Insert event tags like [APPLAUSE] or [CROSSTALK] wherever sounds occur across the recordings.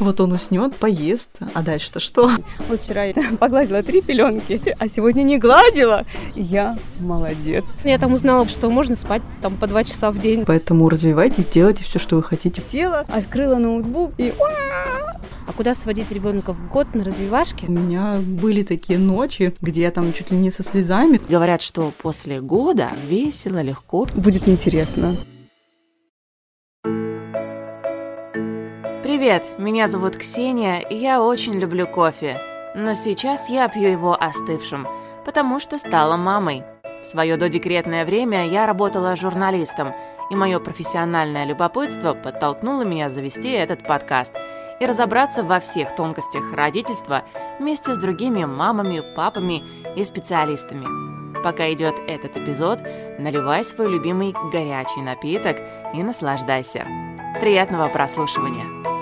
Вот он уснет, поест, а дальше-то что? Вот вчера я [LAUGHS] погладила три пеленки, [LAUGHS] а сегодня не гладила. Я молодец. Я там узнала, что можно спать там по два часа в день. Поэтому развивайтесь, делайте все, что вы хотите. Села, открыла ноутбук и А куда сводить ребенка в год на развивашке? У меня были такие ночи, где я там чуть ли не со слезами. Говорят, что после года весело, легко. будет интересно. Привет, меня зовут Ксения, и я очень люблю кофе. Но сейчас я пью его остывшим, потому что стала мамой. В свое додекретное время я работала журналистом, и мое профессиональное любопытство подтолкнуло меня завести этот подкаст и разобраться во всех тонкостях родительства вместе с другими мамами, папами и специалистами. Пока идет этот эпизод, наливай свой любимый горячий напиток и наслаждайся. Приятного прослушивания!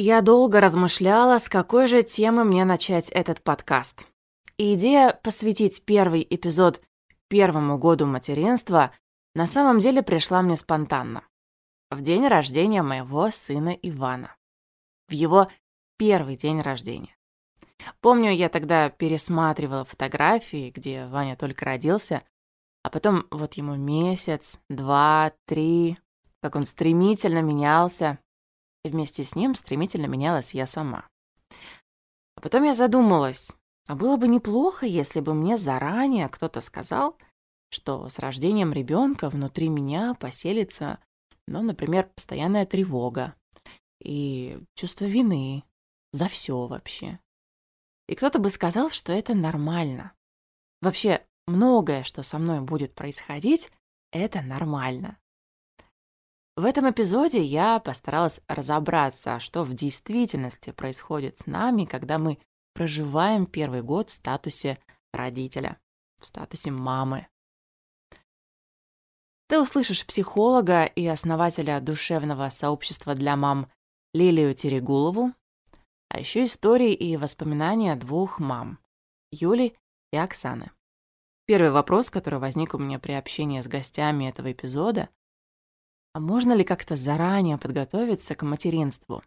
Я долго размышляла, с какой же темы мне начать этот подкаст. И идея посвятить первый эпизод первому году материнства на самом деле пришла мне спонтанно. В день рождения моего сына Ивана. В его первый день рождения. Помню, я тогда пересматривала фотографии, где Ваня только родился, а потом вот ему месяц, два, три, как он стремительно менялся, и вместе с ним стремительно менялась я сама. А потом я задумалась, а было бы неплохо, если бы мне заранее кто-то сказал, что с рождением ребенка внутри меня поселится, ну, например, постоянная тревога и чувство вины за все вообще. И кто-то бы сказал, что это нормально. Вообще, многое, что со мной будет происходить, это нормально. В этом эпизоде я постаралась разобраться, что в действительности происходит с нами, когда мы проживаем первый год в статусе родителя, в статусе мамы. Ты услышишь психолога и основателя душевного сообщества для мам Лилию Терегулову, а еще истории и воспоминания двух мам – Юли и Оксаны. Первый вопрос, который возник у меня при общении с гостями этого эпизода – а можно ли как-то заранее подготовиться к материнству?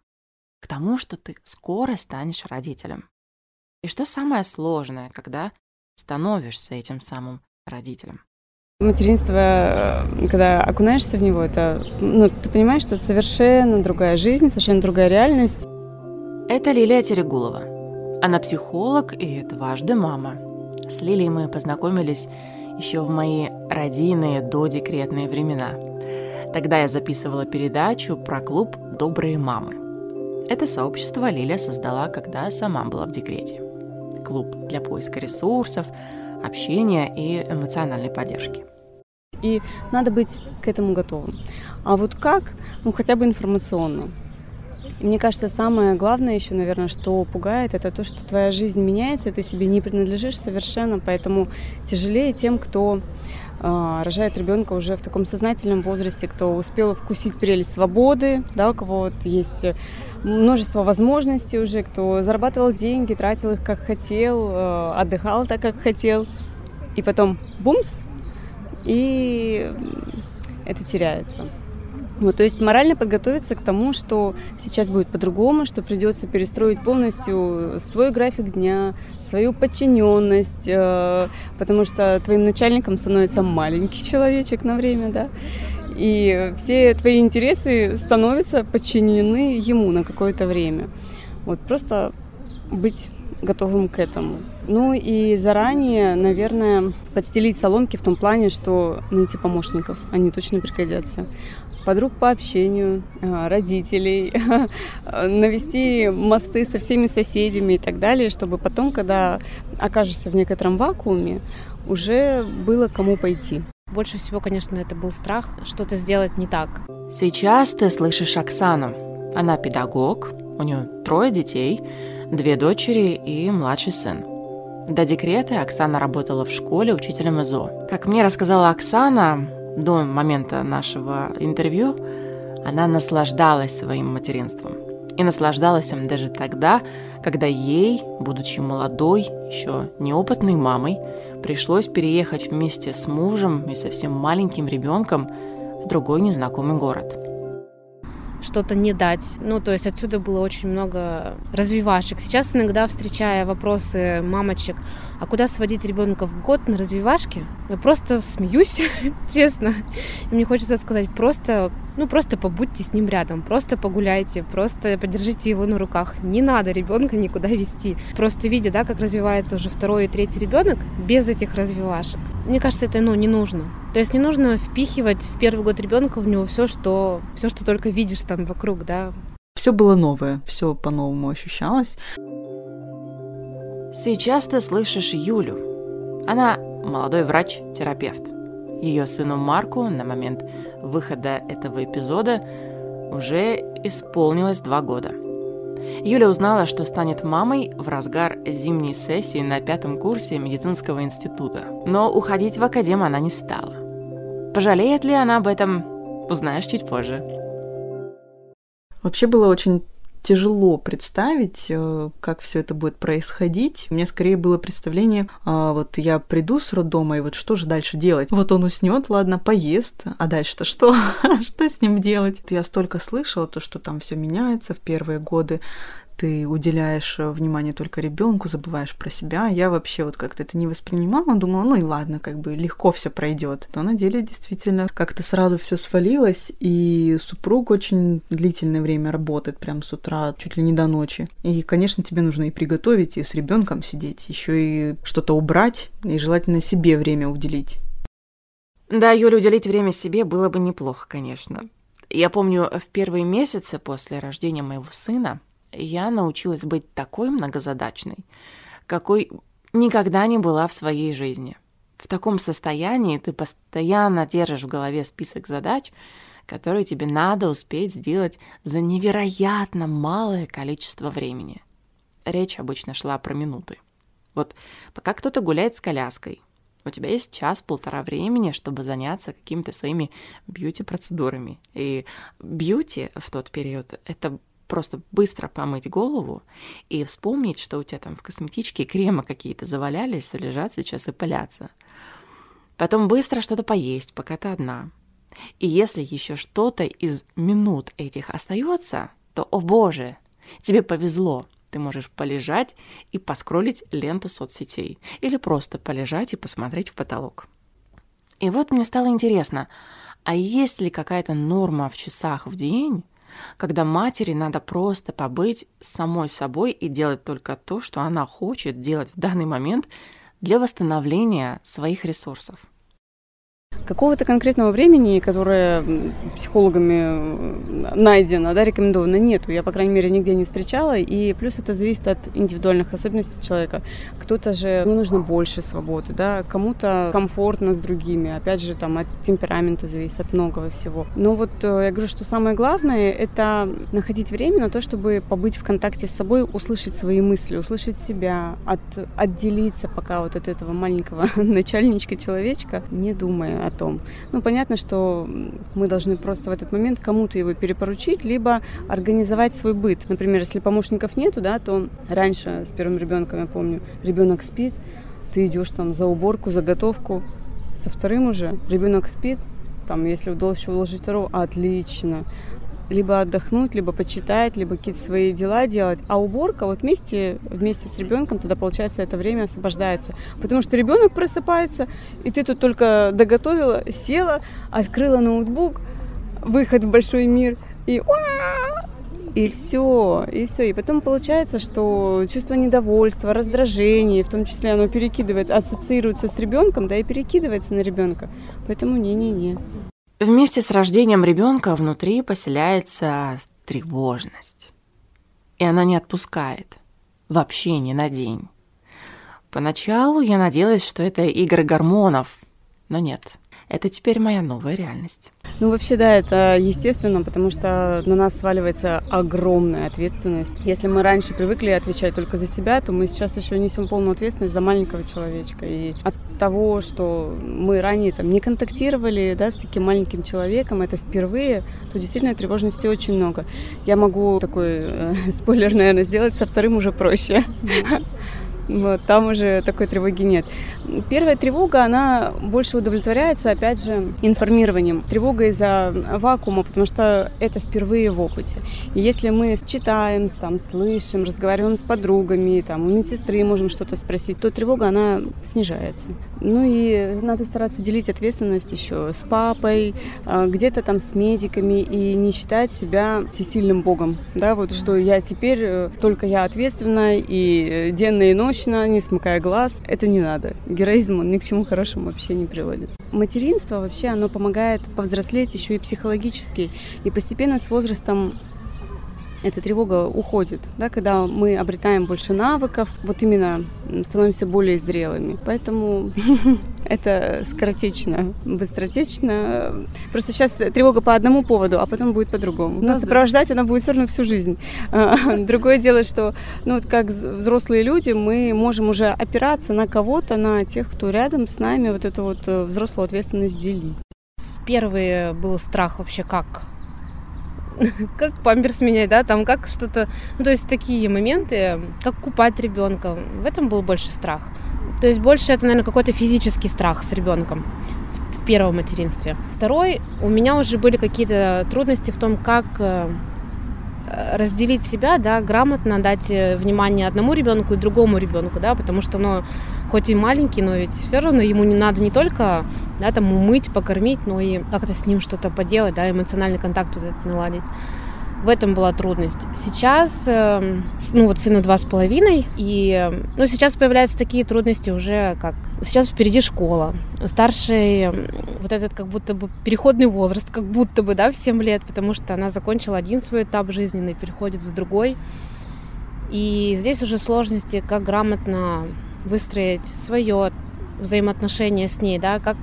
К тому, что ты скоро станешь родителем? И что самое сложное, когда становишься этим самым родителем? Материнство, э, когда окунаешься в него, это, ну, ты понимаешь, что это совершенно другая жизнь, совершенно другая реальность. Это Лилия Терегулова. Она психолог и дважды мама. С Лилией мы познакомились еще в мои родийные додекретные времена – Тогда я записывала передачу про клуб «Добрые мамы». Это сообщество Лилия создала, когда сама была в декрете. Клуб для поиска ресурсов, общения и эмоциональной поддержки. И надо быть к этому готовым. А вот как? Ну, хотя бы информационно. И мне кажется, самое главное еще, наверное, что пугает, это то, что твоя жизнь меняется, ты себе не принадлежишь совершенно, поэтому тяжелее тем, кто рожает ребенка уже в таком сознательном возрасте, кто успел вкусить прелесть свободы, да, у кого вот есть множество возможностей уже, кто зарабатывал деньги, тратил их как хотел, э, отдыхал так, как хотел, и потом бумс, и это теряется. Вот, то есть морально подготовиться к тому, что сейчас будет по-другому, что придется перестроить полностью свой график дня, свою подчиненность, э, потому что твоим начальником становится маленький человечек на время, да, и все твои интересы становятся подчинены ему на какое-то время. Вот просто быть готовым к этому. Ну и заранее, наверное, подстелить соломки в том плане, что найти помощников, они точно пригодятся подруг по общению, а, родителей, [LAUGHS] навести мосты со всеми соседями и так далее, чтобы потом, когда окажешься в некотором вакууме, уже было кому пойти. Больше всего, конечно, это был страх что-то сделать не так. Сейчас ты слышишь Оксану. Она педагог, у нее трое детей, две дочери и младший сын. До декрета Оксана работала в школе учителем ИЗО. Как мне рассказала Оксана, до момента нашего интервью она наслаждалась своим материнством. И наслаждалась им даже тогда, когда ей, будучи молодой, еще неопытной мамой, пришлось переехать вместе с мужем и совсем маленьким ребенком в другой незнакомый город что-то не дать. Ну, то есть отсюда было очень много развивашек. Сейчас иногда, встречая вопросы мамочек, а куда сводить ребенка в год на развивашке, я просто смеюсь, [LAUGHS] честно. И мне хочется сказать, просто, ну, просто побудьте с ним рядом, просто погуляйте, просто подержите его на руках. Не надо ребенка никуда вести. Просто видя, да, как развивается уже второй и третий ребенок без этих развивашек. Мне кажется, это, ну, не нужно. То есть не нужно впихивать в первый год ребенка в него все, что, все, что только видишь там вокруг, да. Все было новое, все по-новому ощущалось. Сейчас ты слышишь Юлю. Она молодой врач-терапевт. Ее сыну Марку на момент выхода этого эпизода уже исполнилось два года. Юля узнала, что станет мамой в разгар зимней сессии на пятом курсе медицинского института. Но уходить в академ она не стала. Пожалеет ли она об этом, узнаешь чуть позже. Вообще было очень тяжело представить, э, как все это будет происходить. У меня скорее было представление, а, вот я приду с роддома, и вот что же дальше делать? Вот он уснет, ладно, поест, а дальше-то что? [LAUGHS] что с ним делать? Я столько слышала, то, что там все меняется в первые годы, ты уделяешь э, внимание только ребенку, забываешь про себя. Я вообще вот как-то это не воспринимала, думала, ну и ладно, как бы легко все пройдет. Но на деле действительно как-то сразу все свалилось, и супруг очень длительное время работает, прям с утра, чуть ли не до ночи. И, конечно, тебе нужно и приготовить, и с ребенком сидеть, еще и что-то убрать, и желательно себе время уделить. Да, Юля, уделить время себе было бы неплохо, конечно. Я помню, в первые месяцы после рождения моего сына я научилась быть такой многозадачной, какой никогда не была в своей жизни. В таком состоянии ты постоянно держишь в голове список задач, которые тебе надо успеть сделать за невероятно малое количество времени. Речь обычно шла про минуты. Вот пока кто-то гуляет с коляской, у тебя есть час-полтора времени, чтобы заняться какими-то своими бьюти-процедурами. И бьюти в тот период — это просто быстро помыть голову и вспомнить, что у тебя там в косметичке кремы какие-то завалялись, лежат сейчас и пылятся. Потом быстро что-то поесть, пока ты одна. И если еще что-то из минут этих остается, то, о боже, тебе повезло. Ты можешь полежать и поскролить ленту соцсетей. Или просто полежать и посмотреть в потолок. И вот мне стало интересно, а есть ли какая-то норма в часах в день, когда матери надо просто побыть самой собой и делать только то, что она хочет делать в данный момент для восстановления своих ресурсов. Какого-то конкретного времени, которое психологами э, найдено, да, рекомендовано, нету. Я, по крайней мере, нигде не встречала. И плюс это зависит от индивидуальных особенностей человека. Кто-то же, ну, нужно больше свободы, да, кому-то комфортно с другими. Опять же, там, от темперамента зависит, от многого всего. Но вот э, я говорю, что самое главное — это находить время на то, чтобы побыть в контакте с собой, услышать свои мысли, услышать себя, от, отделиться пока вот от этого маленького [LAUGHS] начальничка-человечка, не думая о том. Ну, понятно, что мы должны просто в этот момент кому-то его перепоручить, либо организовать свой быт. Например, если помощников нету, да, то раньше с первым ребенком, я помню, ребенок спит, ты идешь там за уборку, заготовку, со вторым уже ребенок спит, там, если удалось еще уложить второго, отлично либо отдохнуть, либо почитать, либо какие-то свои дела делать. А уборка вот вместе, вместе с ребенком, тогда получается это время освобождается. Потому что ребенок просыпается, и ты тут только доготовила, села, открыла ноутбук, выход в большой мир, и и все, и все. И потом получается, что чувство недовольства, раздражения, в том числе оно перекидывается, ассоциируется с ребенком, да, и перекидывается на ребенка. Поэтому не-не-не. Вместе с рождением ребенка внутри поселяется тревожность. И она не отпускает. Вообще ни на день. Поначалу я надеялась, что это игры гормонов, но нет. Это теперь моя новая реальность. Ну, вообще, да, это естественно, потому что на нас сваливается огромная ответственность. Если мы раньше привыкли отвечать только за себя, то мы сейчас еще несем полную ответственность за маленького человечка. И от того, что мы ранее там не контактировали да, с таким маленьким человеком, это впервые, то действительно тревожности очень много. Я могу такой э, [LAUGHS] спойлер, наверное, сделать, со вторым уже проще. Вот, там уже такой тревоги нет. Первая тревога, она больше удовлетворяется, опять же, информированием. Тревога из-за вакуума, потому что это впервые в опыте. И если мы читаем, сам слышим, разговариваем с подругами, там, у медсестры можем что-то спросить, то тревога, она снижается. Ну и надо стараться делить ответственность еще с папой, а, где-то там с медиками и не считать себя всесильным богом, да, вот что я теперь, э, только я ответственна и денно и ночно, не смыкая глаз, это не надо. Героизм, он ни к чему хорошему вообще не приводит. Материнство вообще, оно помогает повзрослеть еще и психологически, и постепенно с возрастом эта тревога уходит, да, когда мы обретаем больше навыков, вот именно становимся более зрелыми. Поэтому [LAUGHS] это скоротечно, быстротечно. Просто сейчас тревога по одному поводу, а потом будет по-другому. Но сопровождать она будет все равно всю жизнь. [LAUGHS] А, другое дело, что ну, вот как взрослые люди мы можем уже опираться на кого-то, на тех, кто рядом с нами, вот эту вот э, взрослую ответственность делить. Первый был страх вообще как [LAUGHS] как памперс менять, да, там как что-то, ну, то есть такие моменты, как купать ребенка, в этом был больше страх. То есть больше это, наверное, какой-то физический страх с ребенком в первом материнстве. Второй, у меня уже были какие-то трудности в том, как э, разделить себя, да, грамотно дать э, внимание одному ребенку и другому ребенку, да, потому что, ну, хоть и маленький, но ведь все равно ему не надо не только, да, там умыть, покормить, но и как-то с ним что-то поделать, да, эмоциональный контакт вот этот наладить. В этом была трудность. Сейчас, эм, ну вот сыну два с половиной, и ну, сейчас появляются такие трудности уже, как сейчас впереди школа. Старший эм, вот этот как будто бы переходный возраст, как будто бы, да, в 7 лет, потому что она закончила один свой этап жизненный, переходит в другой. И здесь уже сложности, как грамотно выстроить свое взаимоотношение с ней, да, как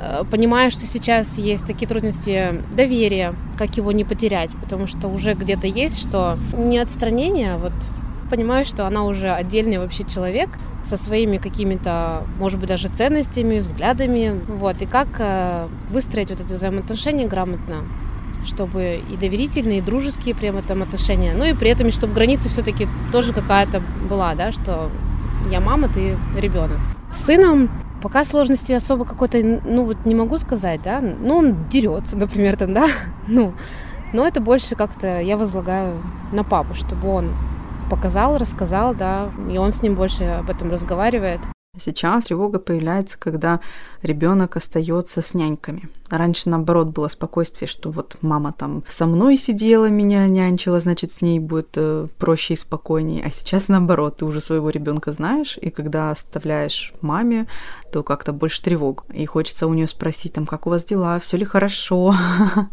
Э, понимая, что сейчас есть такие трудности доверия, как его не потерять, потому что уже где-то есть, что не отстранение, а вот понимаю, что она уже отдельный вообще человек со своими какими-то, может быть, даже ценностями, взглядами, вот, и как э, выстроить вот это взаимоотношения грамотно, чтобы и доверительные, и дружеские при этом отношения, ну и при этом, чтобы граница все-таки тоже какая-то была, да, что я мама, ты ребенок. С сыном Пока сложности особо какой-то, ну вот не могу сказать, да. Ну, он дерется, например, там, да. [LAUGHS] Ну, но это больше как-то я возлагаю на папу, чтобы он показал, рассказал, да, и он с ним больше об этом разговаривает. Сейчас тревога появляется, когда ребенок остается с няньками. Раньше, наоборот, было спокойствие, что вот мама там со мной сидела, меня нянчила, значит, с ней будет э, проще и спокойнее. А сейчас, наоборот, ты уже своего ребенка знаешь, и когда оставляешь маме, то как-то больше тревог. И хочется у нее спросить, там, как у вас дела, все ли хорошо. [LAUGHS]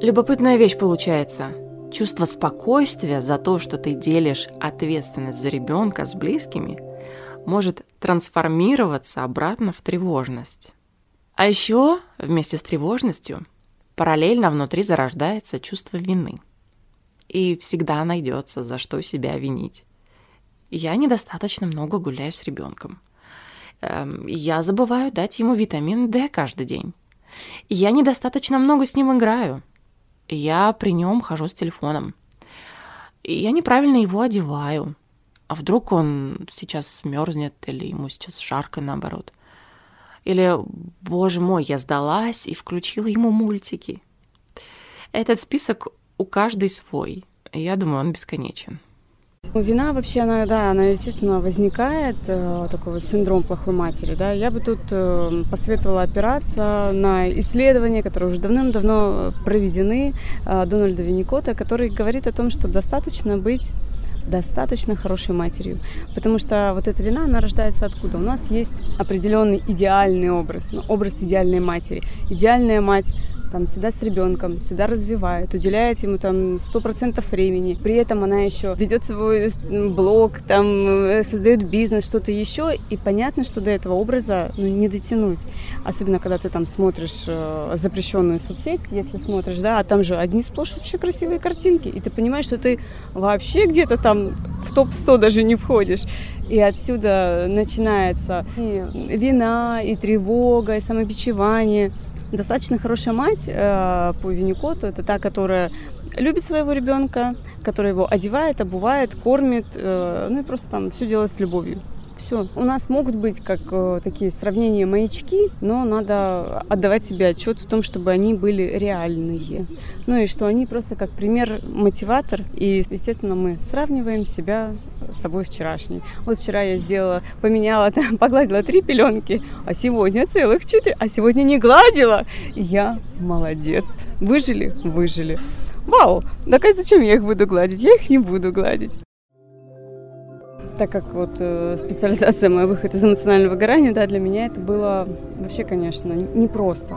Любопытная вещь получается. Чувство спокойствия за то, что ты делишь ответственность за ребенка с близкими, может трансформироваться обратно в тревожность. А еще вместе с тревожностью параллельно внутри зарождается чувство вины. И всегда найдется, за что себя винить. Я недостаточно много гуляю с ребенком. Эм, я забываю дать ему витамин D каждый день. Я недостаточно много с ним играю я при нем хожу с телефоном. И я неправильно его одеваю. А вдруг он сейчас мерзнет или ему сейчас жарко наоборот. Или, боже мой, я сдалась и включила ему мультики. Этот список у каждой свой. Я думаю, он бесконечен. Вина вообще, она, да, она, естественно, возникает, э, такой вот синдром плохой матери, да. Я бы тут э, посоветовала опираться на исследования, которые уже давным-давно проведены э, Дональда Винникота, который говорит о том, что достаточно быть достаточно хорошей матерью. Потому что вот эта вина, она рождается откуда? У нас есть определенный идеальный образ, ну, образ идеальной матери. Идеальная мать там всегда с ребенком, всегда развивает, уделяет ему там сто процентов времени. При этом она еще ведет свой блог, там э, создает бизнес, что-то еще. И понятно, что до этого образа ну, не дотянуть. Особенно, когда ты там смотришь э, запрещенную соцсеть, если смотришь, да, а там же одни сплошь вообще красивые картинки. И ты понимаешь, что ты вообще где-то там в топ-100 даже не входишь. И отсюда начинается и вина, и тревога, и самобичевание – Достаточно хорошая мать э, по Винникоту, это та, которая любит своего ребенка, которая его одевает, обувает, кормит, э, ну и просто там все делает с любовью все. У нас могут быть как э, такие сравнения маячки, но надо отдавать себе отчет в том, чтобы они были реальные. Ну и что они просто как пример мотиватор. И, естественно, мы сравниваем себя с собой вчерашней. Вот вчера я сделала, поменяла, [LAUGHS] там, погладила три пеленки, а сегодня целых четыре, а сегодня не гладила. Я молодец. Выжили? Выжили. Вау, так а зачем я их буду гладить? Я их не буду гладить так как вот э, специализация мой выход из эмоционального выгорания, да, для меня это было вообще, конечно, непросто.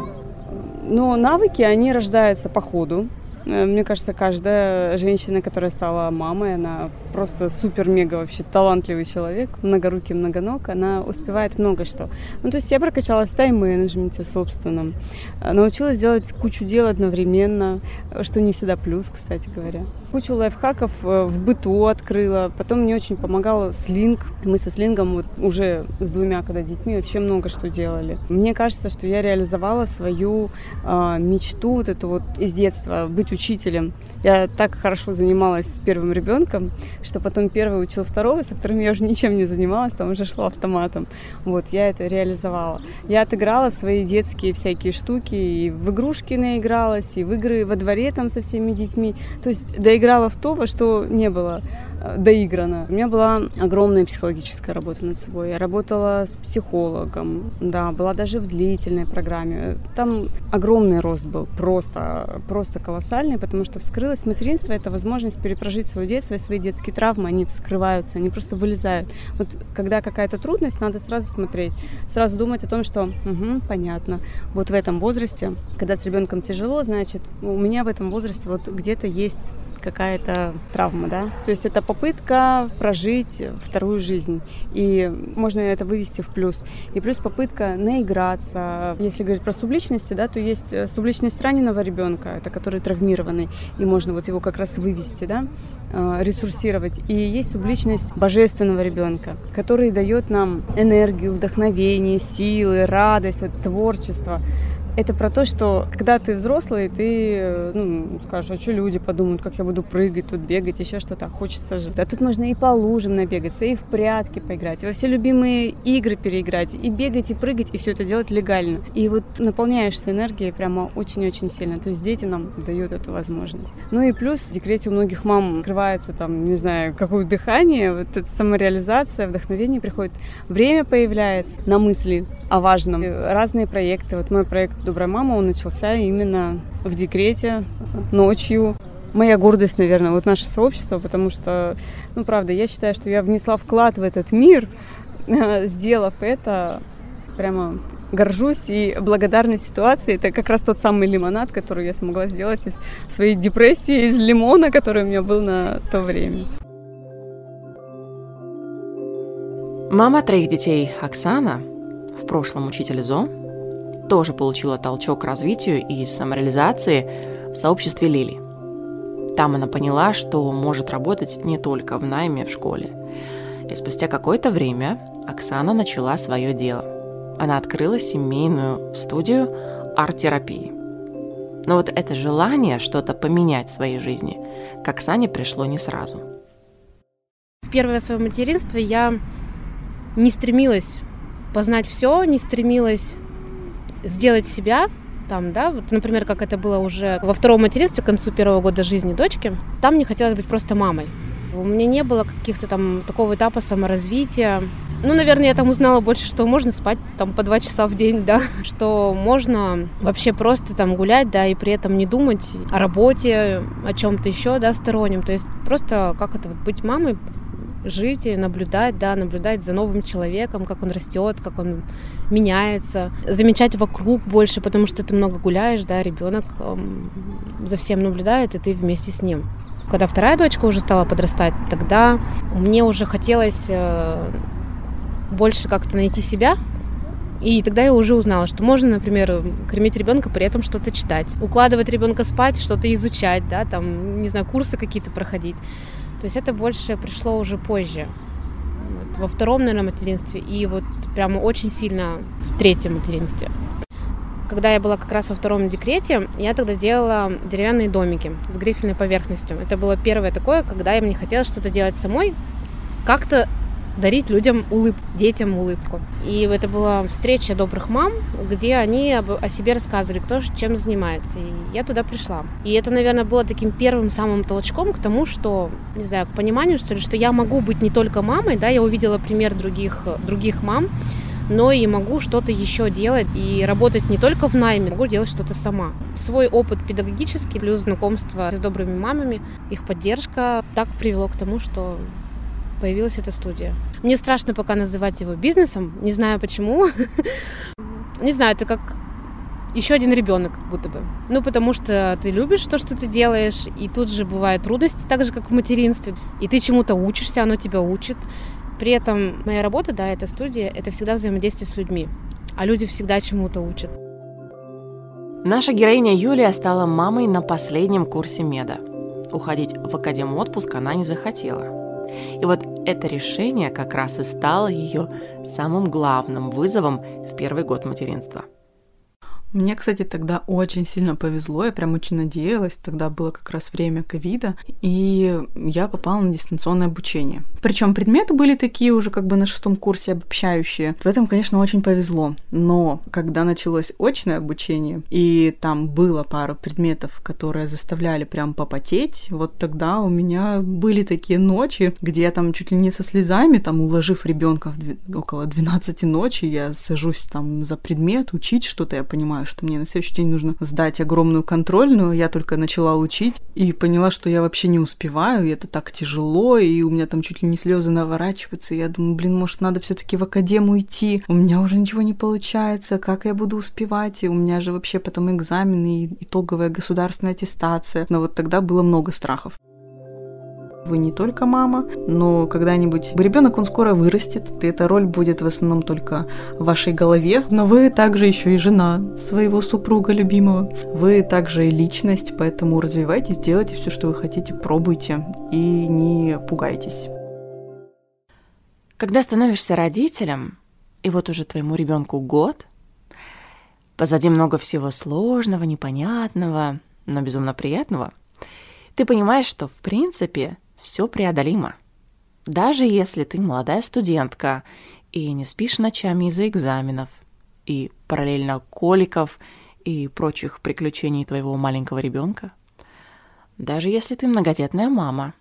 Но навыки, они рождаются по ходу. Э, мне кажется, каждая женщина, которая стала мамой, она просто супер-мега вообще талантливый человек, многорукий, многоног, она успевает много что. Ну, то есть я прокачалась в тайм-менеджменте собственном, э, научилась делать кучу дел одновременно, что не всегда плюс, кстати говоря. Кучу лайфхаков э, в быту открыла, потом мне очень помогал слинг. Мы со слингом вот уже с двумя, когда детьми, вообще много что делали. Мне кажется, что я реализовала свою э, мечту, вот эту вот из детства, быть учителем. Я так хорошо занималась с первым ребенком, что потом первый учил второго, со вторым я уже ничем не занималась, там уже шло автоматом. Вот, я это реализовала. Я отыграла свои детские всякие штуки, и в игрушки наигралась, и в игры во дворе там со всеми детьми. То есть доиграла в то, во что не было доиграно. У меня была огромная психологическая работа над собой. Я работала с психологом, да, была даже в длительной программе. Там огромный рост был, просто, просто колоссальный, потому что вскрылось материнство, это возможность перепрожить свое детство и свои детские травмы, они вскрываются, они просто вылезают. Вот когда какая-то трудность, надо сразу смотреть, сразу думать о том, что, угу, понятно, вот в этом возрасте, когда с ребенком тяжело, значит, у меня в этом возрасте вот где-то есть какая-то травма, да. То есть это попытка прожить вторую жизнь. И можно это вывести в плюс. И плюс попытка наиграться. Если говорить про субличности, да, то есть э, субличность раненого ребенка, это который травмированный, и можно вот его как раз вывести, да, э, ресурсировать. И есть субличность божественного ребенка, который дает нам энергию, вдохновение, силы, радость, творчество это про то, что когда ты взрослый, ты ну, скажешь, а что люди подумают, как я буду прыгать, тут бегать, еще что-то, хочется же. А тут можно и по лужам набегаться, и в прятки поиграть, и во все любимые игры переиграть, и бегать, и прыгать, и все это делать легально. И вот наполняешься энергией прямо очень-очень сильно. То есть дети нам дают эту возможность. Ну и плюс в декрете у многих мам открывается там, не знаю, какое дыхание, вот эта самореализация, вдохновение приходит. Время появляется на мысли о важном. Разные проекты. Вот мой проект «Добрая мама», он начался именно в декрете, ночью. Моя гордость, наверное, вот наше сообщество, потому что, ну, правда, я считаю, что я внесла вклад в этот мир, [LAUGHS] сделав это прямо горжусь и благодарность ситуации. Это как раз тот самый лимонад, который я смогла сделать из своей депрессии, из лимона, который у меня был на то время. Мама троих детей Оксана в прошлом учитель ЗО, тоже получила толчок к развитию и самореализации в сообществе Лили. Там она поняла, что может работать не только в найме в школе. И спустя какое-то время Оксана начала свое дело. Она открыла семейную студию арт-терапии. Но вот это желание что-то поменять в своей жизни к Оксане пришло не сразу. В первое свое материнство я не стремилась познать все, не стремилась сделать себя, там, да, вот, например, как это было уже во втором материнстве, к концу первого года жизни дочки, там мне хотелось быть просто мамой. У меня не было каких-то там такого этапа саморазвития. Ну, наверное, я там узнала больше, что можно спать там по два часа в день, да, [LAUGHS] что можно вообще просто там гулять, да, и при этом не думать о работе, о чем-то еще, да, стороннем. То есть просто как это вот быть мамой, жить и наблюдать, да, наблюдать за новым человеком, как он растет, как он меняется, замечать вокруг больше, потому что ты много гуляешь, да, ребенок эм, за всем наблюдает, и ты вместе с ним. Когда вторая дочка уже стала подрастать, тогда мне уже хотелось э, больше как-то найти себя, и тогда я уже узнала, что можно, например, кормить ребенка, при этом что-то читать, укладывать ребенка спать, что-то изучать, да, там, не знаю, курсы какие-то проходить. То есть это больше пришло уже позже. Вот, во втором, наверное, материнстве и вот прямо очень сильно в третьем материнстве. когда я была как раз во втором декрете, я тогда делала деревянные домики с грифельной поверхностью. Это было первое такое, когда я мне хотелось что-то делать самой, как-то дарить людям улыбку, детям улыбку. И это была встреча добрых мам, где они об, о себе рассказывали, кто чем занимается. И я туда пришла. И это, наверное, было таким первым самым толчком к тому, что, не знаю, к пониманию, что ли, что я могу быть не только мамой, да, я увидела пример других, других мам, но и могу что-то еще делать и работать не только в найме, могу делать что-то сама. Свой опыт педагогический, плюс знакомство с добрыми мамами, их поддержка так привело к тому, что появилась эта студия. Мне страшно пока называть его бизнесом, не знаю почему. Не знаю, это как еще один ребенок, как будто бы. Ну, потому что ты любишь то, что ты делаешь, и тут же бывают трудности, так же, как в материнстве. И ты чему-то учишься, оно тебя учит. При этом моя работа, да, эта студия, это всегда взаимодействие с людьми. А люди всегда чему-то учат. Наша героиня Юлия стала мамой на последнем курсе меда. Уходить в академ отпуск она не захотела. И вот это решение как раз и стало ее самым главным вызовом в первый год материнства – мне, кстати, тогда очень сильно повезло, я прям очень надеялась, тогда было как раз время ковида, и я попала на дистанционное обучение. Причем предметы были такие уже как бы на шестом курсе обобщающие. В этом, конечно, очень повезло. Но когда началось очное обучение, и там было пару предметов, которые заставляли прям попотеть, вот тогда у меня были такие ночи, где я там чуть ли не со слезами, там уложив ребенка около 12 ночи, я сажусь там за предмет, учить что-то, я понимаю, понимаю, что мне на следующий день нужно сдать огромную контрольную. Я только начала учить и поняла, что я вообще не успеваю, и это так тяжело, и у меня там чуть ли не слезы наворачиваются. И я думаю, блин, может, надо все-таки в академию идти. У меня уже ничего не получается, как я буду успевать? И у меня же вообще потом экзамены и итоговая государственная аттестация. Но вот тогда было много страхов. Вы не только мама, но когда-нибудь ребенок, он скоро вырастет, и эта роль будет в основном только в вашей голове, но вы также еще и жена своего супруга любимого. Вы также и личность, поэтому развивайтесь, делайте все, что вы хотите, пробуйте и не пугайтесь. Когда становишься родителем, и вот уже твоему ребенку год, позади много всего сложного, непонятного, но безумно приятного, ты понимаешь, что в принципе все преодолимо. Даже если ты молодая студентка и не спишь ночами из-за экзаменов, и параллельно коликов и прочих приключений твоего маленького ребенка, даже если ты многодетная мама,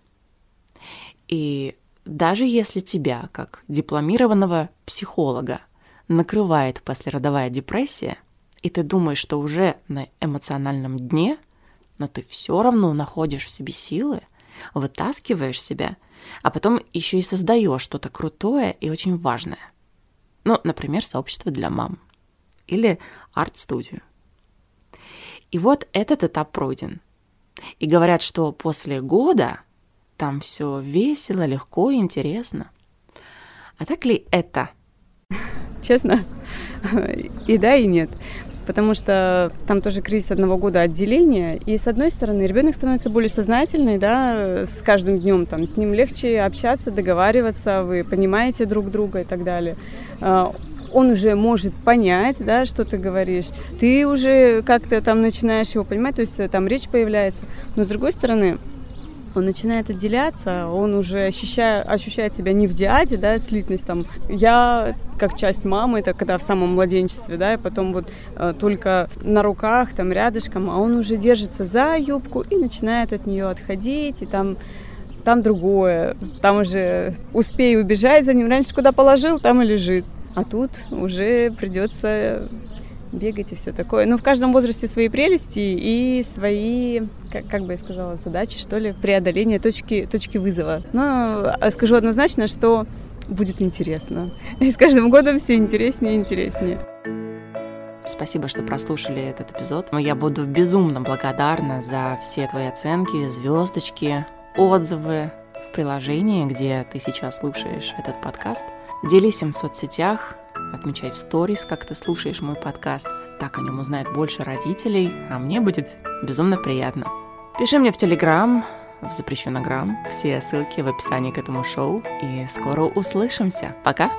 и даже если тебя, как дипломированного психолога, накрывает послеродовая депрессия, и ты думаешь, что уже на эмоциональном дне, но ты все равно находишь в себе силы – вытаскиваешь себя, а потом еще и создаешь что-то крутое и очень важное. Ну, например, сообщество для мам или арт-студию. И вот этот этап пройден. И говорят, что после года там все весело, легко и интересно. А так ли это? Честно, и да, и нет потому что там тоже кризис одного года отделения, и с одной стороны ребенок становится более сознательный, да, с каждым днем там с ним легче общаться, договариваться, вы понимаете друг друга и так далее а, он уже может понять, да, что ты говоришь, ты уже как-то там начинаешь его понимать, то есть там речь появляется. Но с другой стороны, он начинает отделяться, он уже ощущает, ощущает себя не в диаде, да, слитность там. Я как часть мамы, это когда в самом младенчестве, да, и потом вот э, только на руках, там рядышком, а он уже держится за юбку и начинает от нее отходить, и там там другое, там уже успей убежать за ним, раньше куда положил, там и лежит. А тут уже придется бегать и все такое. Но в каждом возрасте свои прелести и свои, как, как бы я сказала, задачи, что ли, преодоления точки, точки вызова. Но а, скажу однозначно, что будет интересно. [LAUGHS] И с каждым годом все интереснее и интереснее. Спасибо, что прослушали этот эпизод. Я буду безумно благодарна за все твои оценки, звездочки, отзывы в приложении, где ты сейчас слушаешь этот подкаст. Делись им в соцсетях, отмечай в сторис, как ты слушаешь мой подкаст. Так о нем узнает больше родителей, а мне будет безумно приятно. Пиши мне в Телеграм, в запрещенограмм. Все ссылки в описании к этому шоу. И скоро услышимся. Пока!